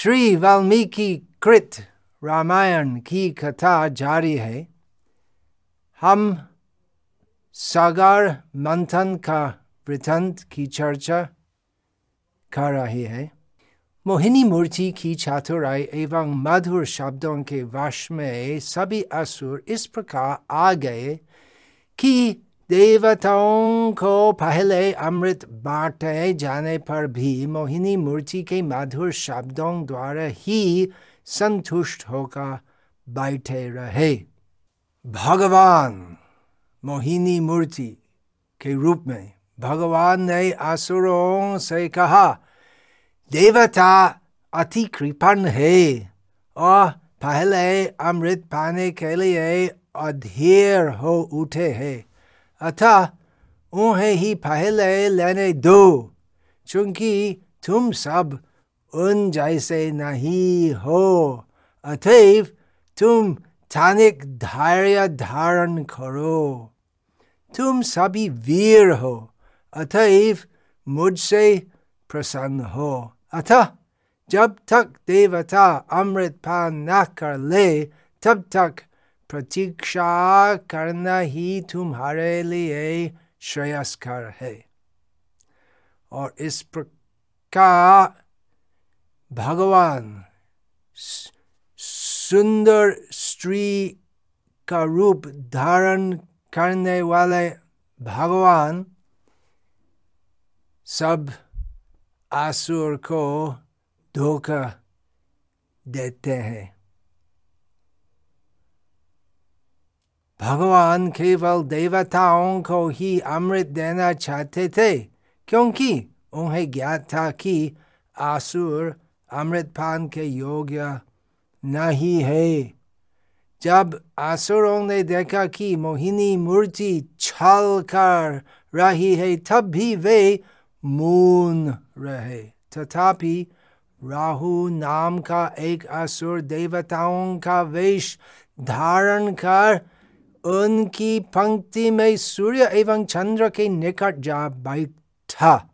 श्री वाल्मीकि कृत रामायण की कथा जारी है। हम सागर मंथन का वृथंत की चर्चा कर रहे हैं। मोहिनी मूर्ति की चातुराई एवं मधुर शब्दों के वश में सभी असुर इस प्रकार आ गए कि देवताओं को पहले अमृत बांटे जाने पर भी मोहिनी मूर्ति के मधुर शब्दों द्वारा ही संतुष्ट होकर बैठे रहे। भगवान मोहिनी मूर्ति के रूप में भगवान ने असुरों से कहा, देवता, अति कृपण है और पहले अमृत पाने के लिए अधीर हो उठे हैं। अतः उन्हें ही पहले लेने दो, चूँकि तुम सब उन जैसे नहीं हो। अतएव तुम थानिक धैर्य धारण करो। तुम सभी वीर हो, अतएव मुझसे प्रसन्न हो। अतः जब तक देवता अमृत पान न कर ले, तब तक प्रतीक्षा करना ही तुम्हारे लिए श्रेयस्कर है। और इस प्रकार भगवान सुंदर स्त्री का रूप धारण करने वाले भगवान सब आसुर को धोखा देते हैं। भगवान केवल देवताओं को ही अमृत देना चाहते थे क्योंकि उन्हें ज्ञात था कि आसुर अमृत पान के योग्य नहीं है जब आसुरों ने देखा कि मोहिनी मूर्ति छल कर रही है तब भी वे मून रहे तथापि राहु नाम का एक असुर देवताओं का वेश धारण कर उनकी पंक्ति में सूर्य एवं चंद्र के निकट जा बैठा।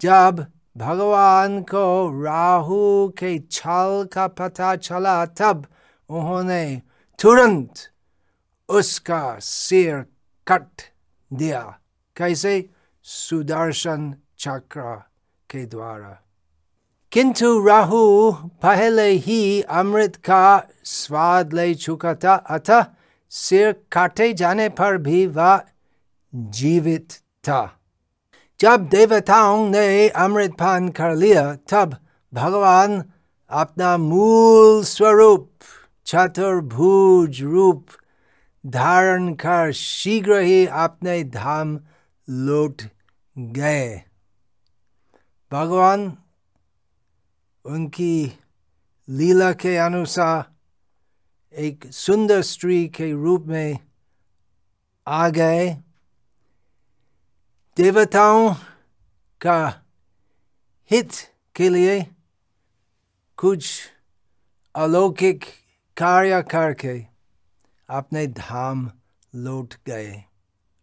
जब भगवान को राहु के छल का पता चला, तब उन्होंने तुरंत उसका सिर कट दिया। कैसे? सुदर्शन चक्र के द्वारा। किंतु राहु पहले ही अमृत का स्वाद ले चुका था। अतः सिर काटे जाने पर भी वह जीवित था। जब देवताओं ने अमृत पान कर लिया, तब भगवान अपना मूल स्वरूप, चतुर्भुज रूप, धारण कर शीघ्र ही अपने धाम लौट गए। भगवान उनकी लीला के अनुसार एक सुंदर स्त्री के रूप में आ गए। देवताओं का हित के लिए कुछ अलौकिक कार्य करके अपने धाम लौट गए।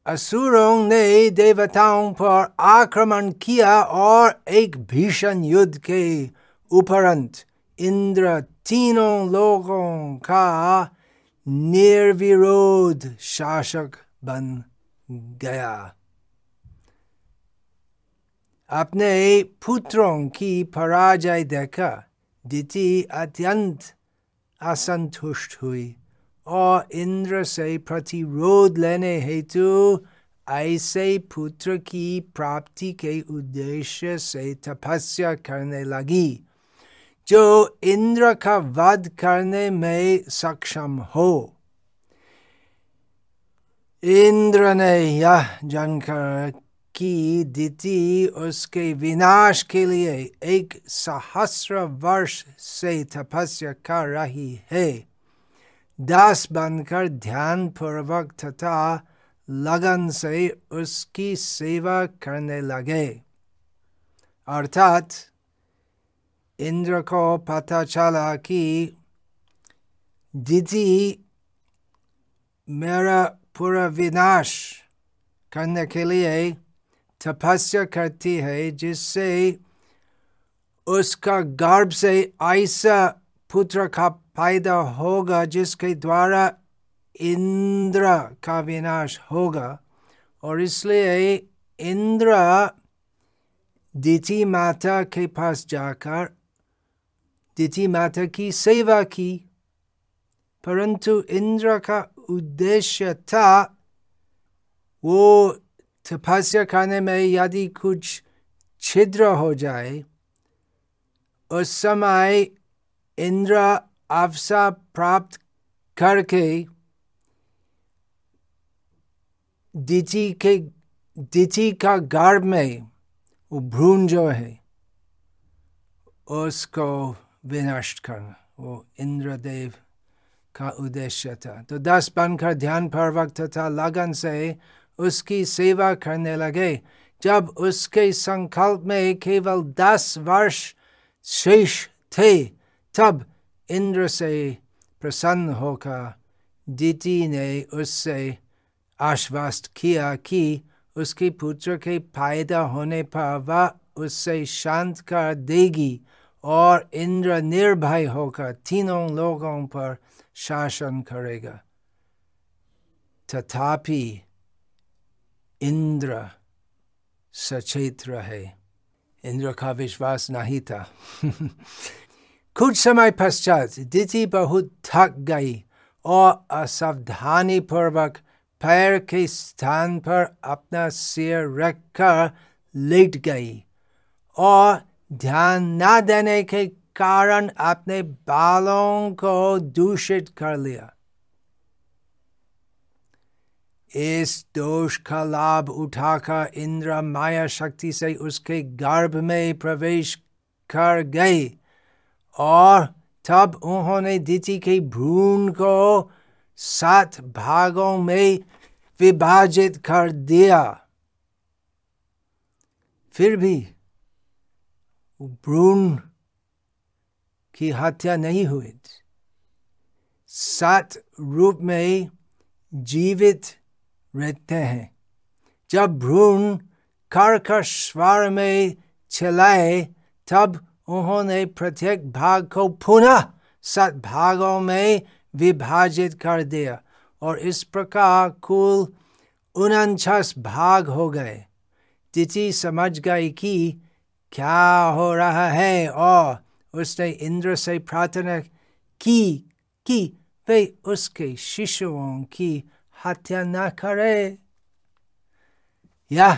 असुरों ने देवताओं पर आक्रमण किया और एक भीषण युद्ध के उपरंत इंद्र तीनों लोगों का निर्विरोध शासक बन गया। अपने पुत्रों की पराजय देखा दिति अत्यंत असंतुष्ट हुई और इंद्र से प्रतिरोध लेने हेतु ऐसे पुत्र की प्राप्ति के उद्देश्य से तपस्या करने लगी। जो इंद्र का वध करने में सक्षम हो। इंद्र ने यह जानकर कि दिति उसके विनाश के लिए एक सहस्र वर्ष से तपस्या कर रही है। दास बनकर ध्यान पूर्वक तथा लगन से उसकी सेवा करने लगे। अर्थात इंद्र को पता चला कि दीदी मेरा पूरा विनाश करने के लिए तपस्या करती है, जिससे उसका गर्भ से ऐसा पुत्र का फ़ायदा होगा, जिसके द्वारा इंद्र का विनाश होगा। और इसलिए इंद्र दिति माता के पास जाकर दिति माता की सेवा की परंतु इंद्र का उद्देश्य था वो तपस्या खाने में यदि कुछ छिद्र हो जाए उस समय इंद्र अवसर प्राप्त करके दिति के दिति का गर्भ में वो भ्रूण जो है उसको विनष्ट करना वो इंद्रदेव का उद्देश्य था तो दस बनकर ध्यान पूर्वक तथा लगन से उसकी सेवा करने लगे जब उसके संकल्प में केवल दस वर्ष शेष थे तब इंद्र से प्रसन्न होकर दीति ने उससे आश्वस्त किया कि उसके पुत्र के फ़ायदा होने पर वह उससे शांत कर देगी और इंद्र निर्भय होकर तीनों लोगों पर शासन करेगा। तथापि इंद्र सचेत रहे। इंद्र का विश्वास नहीं था। कुछ समय पश्चात दिति बहुत थक गई और असावधानी पूर्वक पैर के स्थान पर अपना सिर रखकर लेट गई और ध्यान न देने के कारण अपने बालों को दूषित कर लिया। इस दोष का लाभ उठाकर इंद्र माया शक्ति से उसके गर्भ में प्रवेश कर गई और तब उन्होंने दिति के भ्रूण को सात भागों में विभाजित कर दिया। फिर भी भ्रूण की हत्या नहीं हुई सात रूप में जीवित रहते हैं। जब भ्रूण कर्कश स्वर में चलाए तब उन्होंने प्रत्येक भाग को पुनः सात भागों में विभाजित कर दिया और इस प्रकार कुल उनचास भाग हो गए। तिथि समझ गई कि क्या हो रहा है? और उसने इंद्र से प्रार्थना की कि वे उसके शिशुओं की हत्या न करे। यह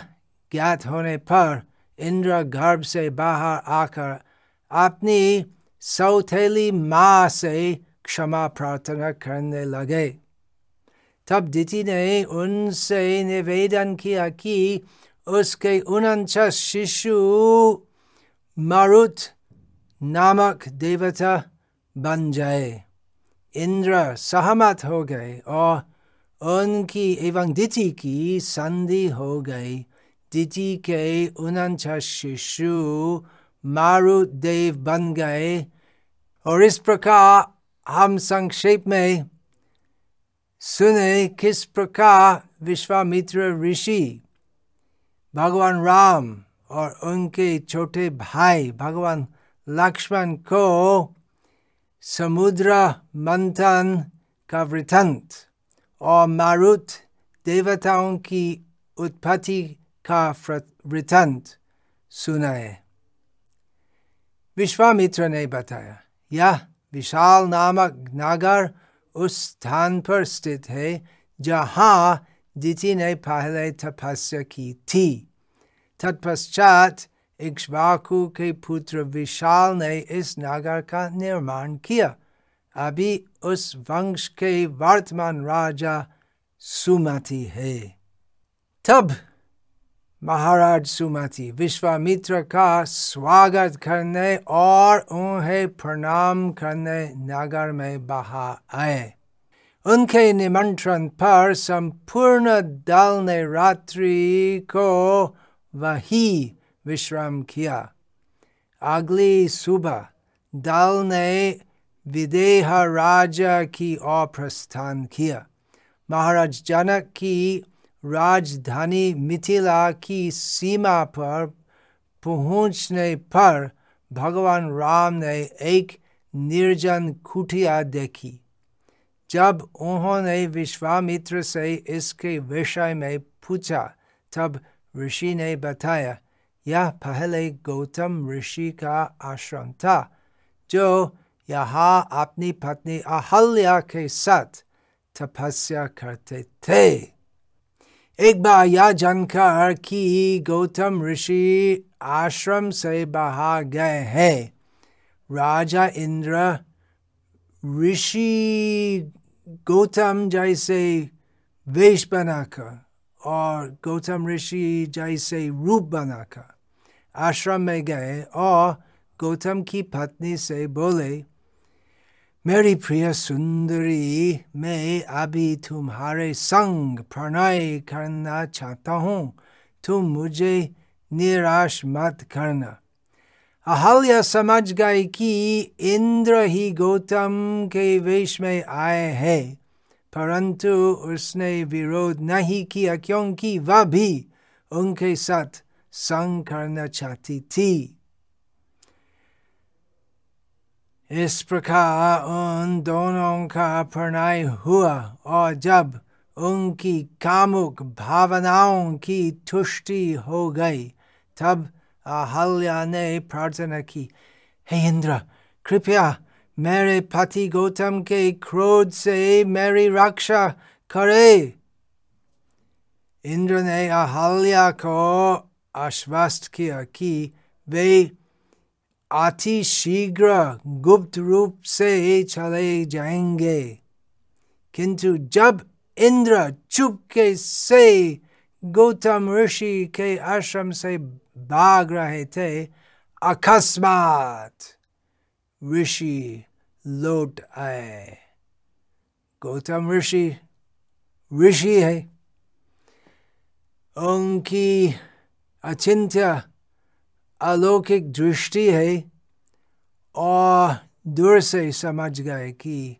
ज्ञात होने पर इंद्र गर्भ से बाहर आकर अपनी सौथेली माँ से क्षमा प्रार्थना करने लगे। तब दिति ने उनसे निवेदन किया कि उसके उनचास शिशु मारुत नामक देवता बन जाए। इंद्र सहमत हो गए और उनकी एवं दिति की संधि हो गई। दिति के उनचास शिशु मारुत देव बन गए और इस प्रकार हम संक्षेप में सुने किस प्रकार विश्वामित्र ऋषि भगवान राम और उनके छोटे भाई भगवान लक्ष्मण को समुद्र मंथन का वृथंत और मारुत देवताओं की उत्पत्ति का वृथंत सुनाए। विश्वामित्र ने बताया, यह विशाल नामक नागर उस स्थान पर स्थित है जहाँ दिति ने पहले तपस्या की थी तत्पश्चात इक्ष्वाकु के पुत्र विशाल ने इस नगर का निर्माण किया अभी उस वंश के वर्तमान राजा सुमति है तब महाराज सुमति विश्वामित्र का स्वागत करने और उन्हें प्रणाम करने नगर में बहा आए उनके निमंत्रण पर संपूर्ण दल ने रात्रि को वही विश्राम किया अगली सुबह दल ने विदेह राजा की ओर प्रस्थान किया महाराज जनक की राजधानी मिथिला की सीमा पर पहुँचने पर भगवान राम ने एक निर्जन कुटिया देखी जब उन्होंने विश्वामित्र से इसके विषय में पूछा, तब ऋषि ने बताया, यह पहले गौतम ऋषि का आश्रम था, जो यहाँ अपनी पत्नी अहल्या के साथ तपस्या करते थे। एक बार यह जानकर कि गौतम ऋषि आश्रम से बाहर गए हैं, राजा इंद्र ऋषि गौतम जैसे वेश बनाकर और गौतम ऋषि जैसे रूप बनाकर आश्रम में गए और गौतम की पत्नी से बोले मेरी प्रिय सुंदरी मैं अभी तुम्हारे संग प्रणय करना चाहता हूँ तुम मुझे निराश मत करना अहल्या समझ गई कि इंद्र ही गौतम के वेश में आए हैं परंतु उसने विरोध नहीं किया क्योंकि वह भी उनके साथ संग करना चाहती थी इस प्रकार उन दोनों का प्रणय हुआ और जब उनकी कामुक भावनाओं की तुष्टि हो गई तब अहल्या ने प्रार्थना की हे इंद्र कृपया मेरे पति गौतम के क्रोध से मेरी रक्षा करे इंद्र ने अहल्या को आश्वस्त किया कि वे अति शीघ्र गुप्त रूप से चले जाएँगे किंतु जब इंद्र चुपके से गौतम ऋषि के आश्रम से भाग रहे थे अकस्मात। ऋषि लौट आए। गौतम ऋषि ऋषि है। उनकी अचिंत्य अलौकिक दृष्टि है और दूर से समझ गए कि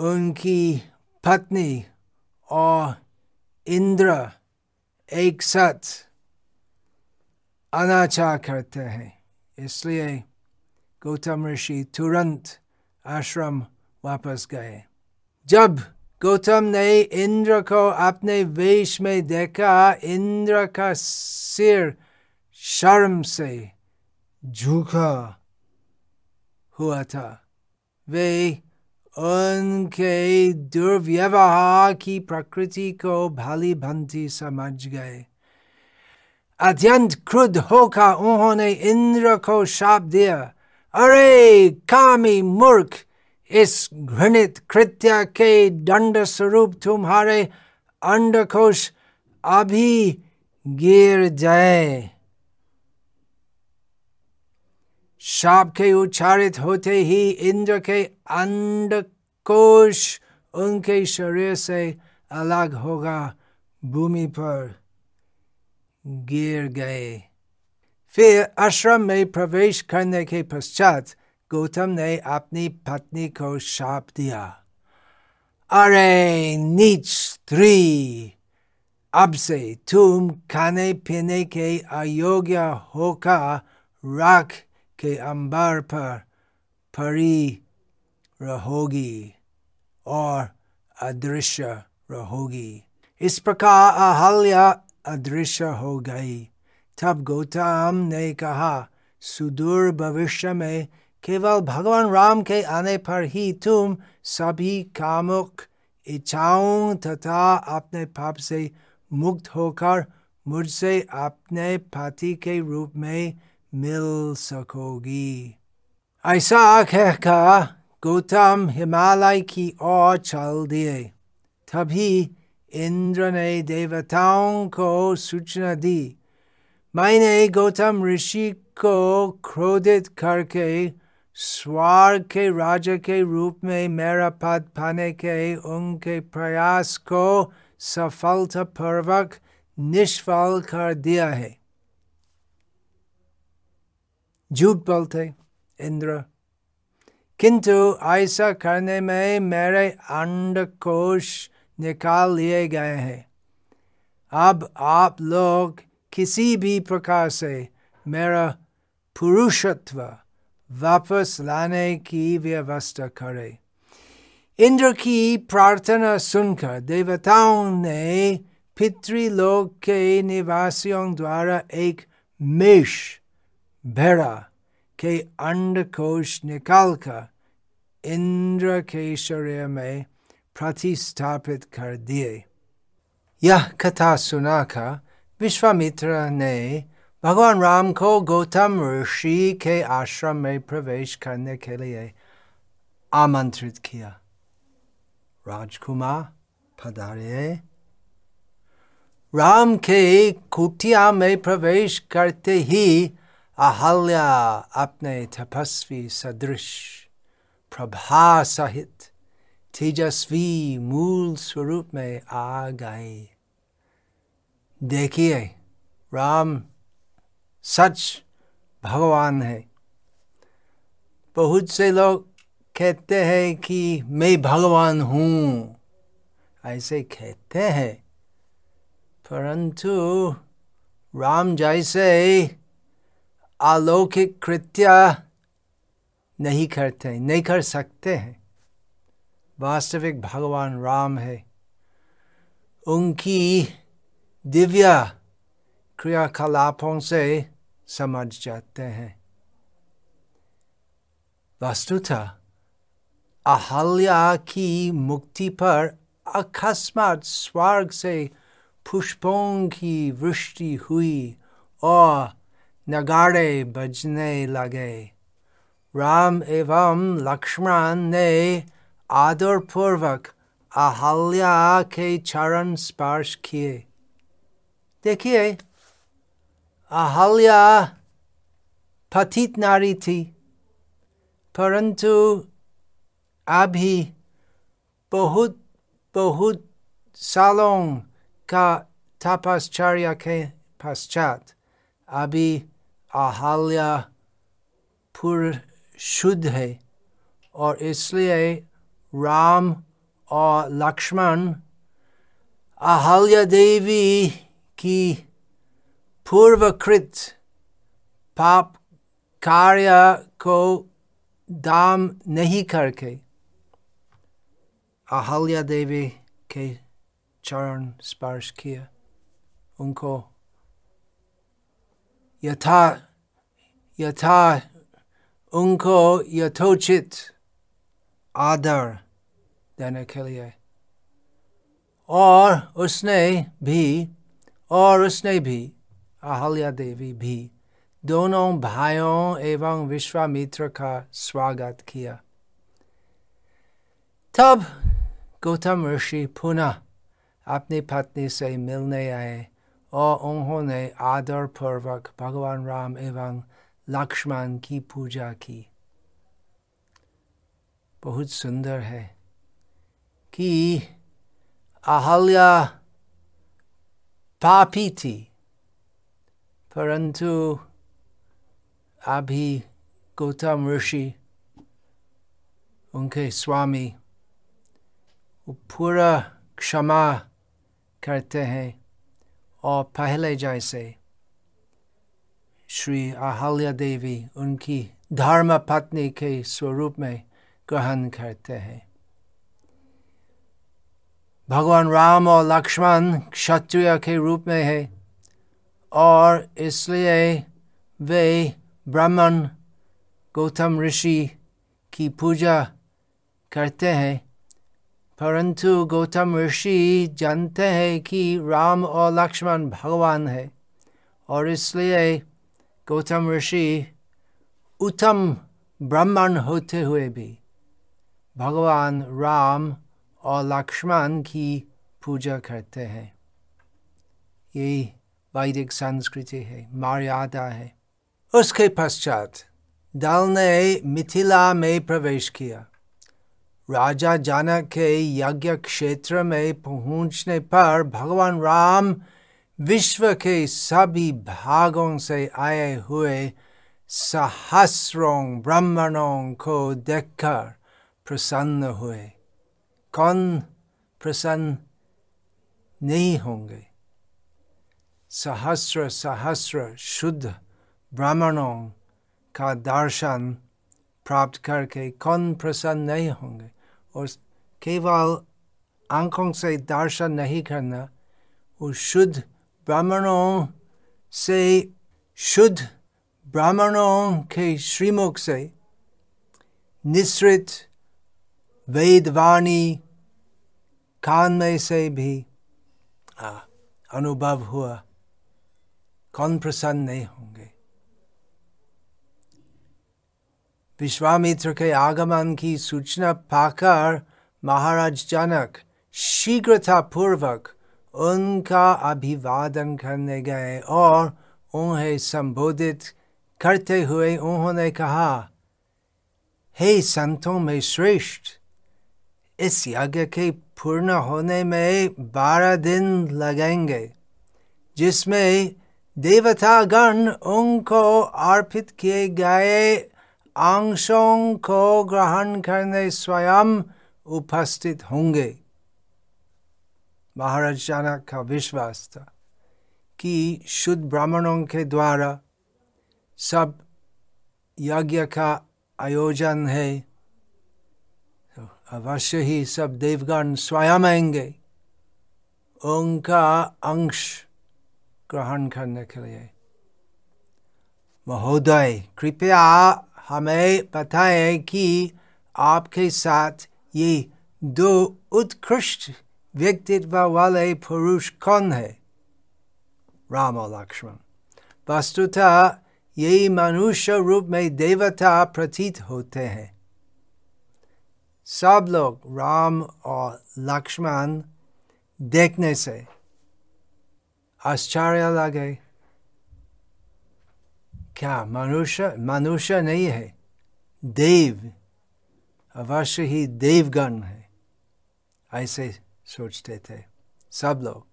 उनकी पत्नी और इंद्र एक साथ अनाचार करते हैं। इसलिए गौतम ऋषि तुरंत आश्रम वापस गए। जब गौतम ने इंद्र को अपने वेश में देखा, इंद्र का सिर शर्म से झुका हुआ था। वे उनके दुर्व्यवहार की प्रकृति को भाली भंती समझ गए। अत्यंत क्रुद्ध होकर उन्होंने इंद्र को शाप दिया अरे कामी मूर्ख इस घृणित कृत्य के दंड स्वरूप तुम्हारे अंडकोश अभी गिर जाए शाप के उच्चारित होते ही इंद्र के अंडकोश उनके शरीर से अलग होगा भूमि पर गिर गए। फिर आश्रम में प्रवेश करने के पश्चात गौतम ने अपनी पत्नी को शाप दिया। अरे, नीच स्त्री! अब से तुम खाने पीने के अयोग्य होकर राख के अंबार पर पड़ी रहोगी और अदृश्य रहोगी। इस प्रकार अहल्या अदृश्य हो गई। तब गौतम ने कहा, सुदूर भविष्य में केवल भगवान राम के आने पर ही तुम सभी कामुक, इच्छाओं तथा अपने पाप से मुक्त होकर मुझसे अपने पति के रूप में मिल सकोगी। ऐसा कहकर गौतम हिमालय की ओर चल दिए। तभी इंद्र ने देवताओं को सूचना दी मैंने गौतम ऋषि को क्रोधित करके स्वर के राजा के रूप में मेरा पद पाने के उनके प्रयास को सफलतापूर्वक निष्फल कर दिया है झूठ बोलते इंद्र किंतु ऐसा करने में मेरे अंडकोश निकाल लिए गए हैं। अब आप लोग किसी भी प्रकार से मेरा पुरुषत्व वापस लाने की व्यवस्था करे। इंद्र की प्रार्थना सुनकर देवताओं ने पितृलोक के निवासियों द्वारा एक मेष भेड़ा के अंडकोश निकालकर इंद्र के शरीर में प्रतिस्थापित कर दिए यह कथा सुनाकर विश्वामित्र ने भगवान राम को गौतम ऋषि के आश्रम में प्रवेश करने के लिए आमंत्रित किया राजकुमार पधारे राम के कुटिया में प्रवेश करते ही अहल्या अपने तपस्वी सदृश प्रभा सहित तेजस्वी मूल स्वरूप में आ गए। देखिए, राम सच भगवान है। बहुत से लोग कहते हैं कि मैं भगवान हूँ, ऐसे कहते हैं। परंतु राम जैसे अलौकिक कृत्य नहीं करते, नहीं कर सकते हैं। वास्तविक भगवान राम है। उनकी दिव्य क्रियाकलापों से समझ जाते हैं। वस्तुतः अहल्या की मुक्ति पर अकस्मात स्वर्ग से पुष्पों की वृष्टि हुई और नगाड़े बजने लगे। राम एवं लक्ष्मण ने आदर पूर्वक अहल्या के चरण स्पर्श किए। देखिए, अहल्या पतित नारी थी, परंतु अभी बहुत बहुत सालों का तपश्चर्या के पश्चात अभी अहल्या पूर्ण शुद्ध है और इसलिए राम और लक्ष्मण अहल्या देवी की पूर्वकृत पाप कार्य को दाम नहीं करके अहल्या देवी के चरण स्पर्श किया उनको यथा यथा उनको यथोचित आदर देने के लिए और उसने भी, और उसने भी, अहल्या देवी भी, दोनों भाइयों एवं विश्वामित्र का स्वागत किया। तब गौतम ऋषि पुनः अपनी पत्नी से मिलने आए और उन्होंने आदर पूर्वक भगवान राम एवं लक्ष्मण की पूजा की। बहुत सुंदर है। अहल्या पापी थी परंतु अभी गौतम ऋषि उनके स्वामी पूरा क्षमा करते हैं और पहले जैसे श्री अहल्या देवी उनकी धर्म पत्नी के स्वरूप में ग्रहण करते हैं भगवान राम और लक्ष्मण क्षत्रिय के रूप में है और इसलिए वे ब्राह्मण गौतम ऋषि की पूजा करते हैं परंतु गौतम ऋषि जानते हैं कि राम और लक्ष्मण भगवान है और इसलिए गौतम ऋषि उत्तम ब्राह्मण होते हुए भी भगवान राम और लक्ष्मण की पूजा करते हैं। यही वैदिक संस्कृति है, मर्यादा है। उसके पश्चात दल ने मिथिला में प्रवेश किया। राजा जनक के यज्ञ क्षेत्र में पहुँचने पर भगवान राम विश्व के सभी भागों से आए हुए सहस्रों ब्राह्मणों को देखकर प्रसन्न हुए। कौन प्रसन्न नहीं होंगे? सहस्र सहस्र शुद्ध ब्राह्मणों का दर्शन प्राप्त करके कौन प्रसन्न नहीं होंगे? और केवल आँखों से दर्शन नहीं करना, वो शुद्ध ब्राह्मणों से शुद्ध ब्राह्मणों के श्रीमुख से निश्रित वेदवाणी कान में से भी अनुभव हुआ, कौन प्रसन्न नहीं होंगे। विश्वामित्र के आगमन की सूचना पाकर महाराज जनक शीघ्रता पूर्वक उनका अभिवादन करने गए और उन्हें संबोधित करते हुए उन्होंने कहा, हे संतों में श्रेष्ठ, इस यज्ञ के पूर्ण होने में बारह दिन लगेंगे, जिसमें देवतागण उनको अर्पित किए गए अंशों को ग्रहण करने स्वयं उपस्थित होंगे। महाराज जनक का विश्वास था कि शुद्ध ब्राह्मणों के द्वारा सब यज्ञ का आयोजन है। अवश्य ही सब देवगण स्वयं आएँगे। उनका अंश ग्रहण करने के लिए। महोदय, कृपया हमें बताएँ कि आपके साथ ये दो उत्कृष्ट व्यक्तित्व वाले पुरुष कौन है? राम और लक्ष्मण। वस्तुतः यही मनुष्य रूप में देवता प्रतीत होते हैं। सब लोग राम और लक्ष्मण देखने से आश्चर्य लगे। क्या मनुष्य मनुष्य नहीं है? देव, अवश्य ही देवगण है, ऐसे सोचते थे सब लोग।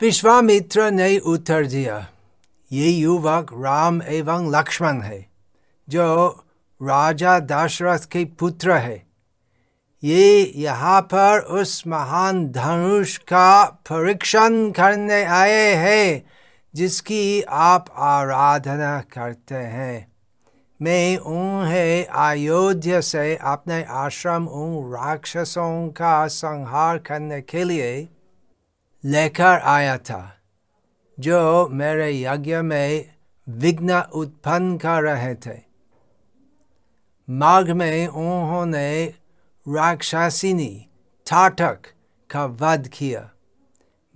विश्वामित्र ने उत्तर दिया, ये युवक राम एवं लक्ष्मण है, जो राजा दशरथ के पुत्र है। ये यहाँ पर उस महान धनुष का परीक्षण करने आए हैं, जिसकी आप आराधना करते हैं। मैं उन्हें अयोध्या से अपने आश्रम उन राक्षसों का संहार करने के लिए लेकर आया था, जो मेरे यज्ञ में विघ्न उत्पन्न कर रहे थे। माघ में उन्होंने राक्षसिनी ठाटक का वध किया।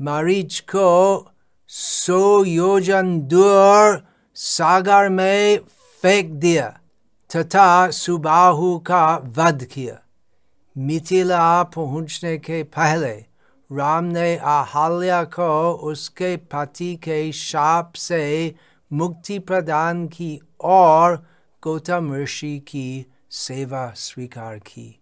मरीच को सो योजन दूर सागर में फेंक दिया तथा सुबाहु का वध किया। मिथिला पहुँचने के पहले राम ने आहाल्या को उसके पति के शाप से मुक्ति प्रदान की और गौतम ऋषि की सेवा स्वीकार की।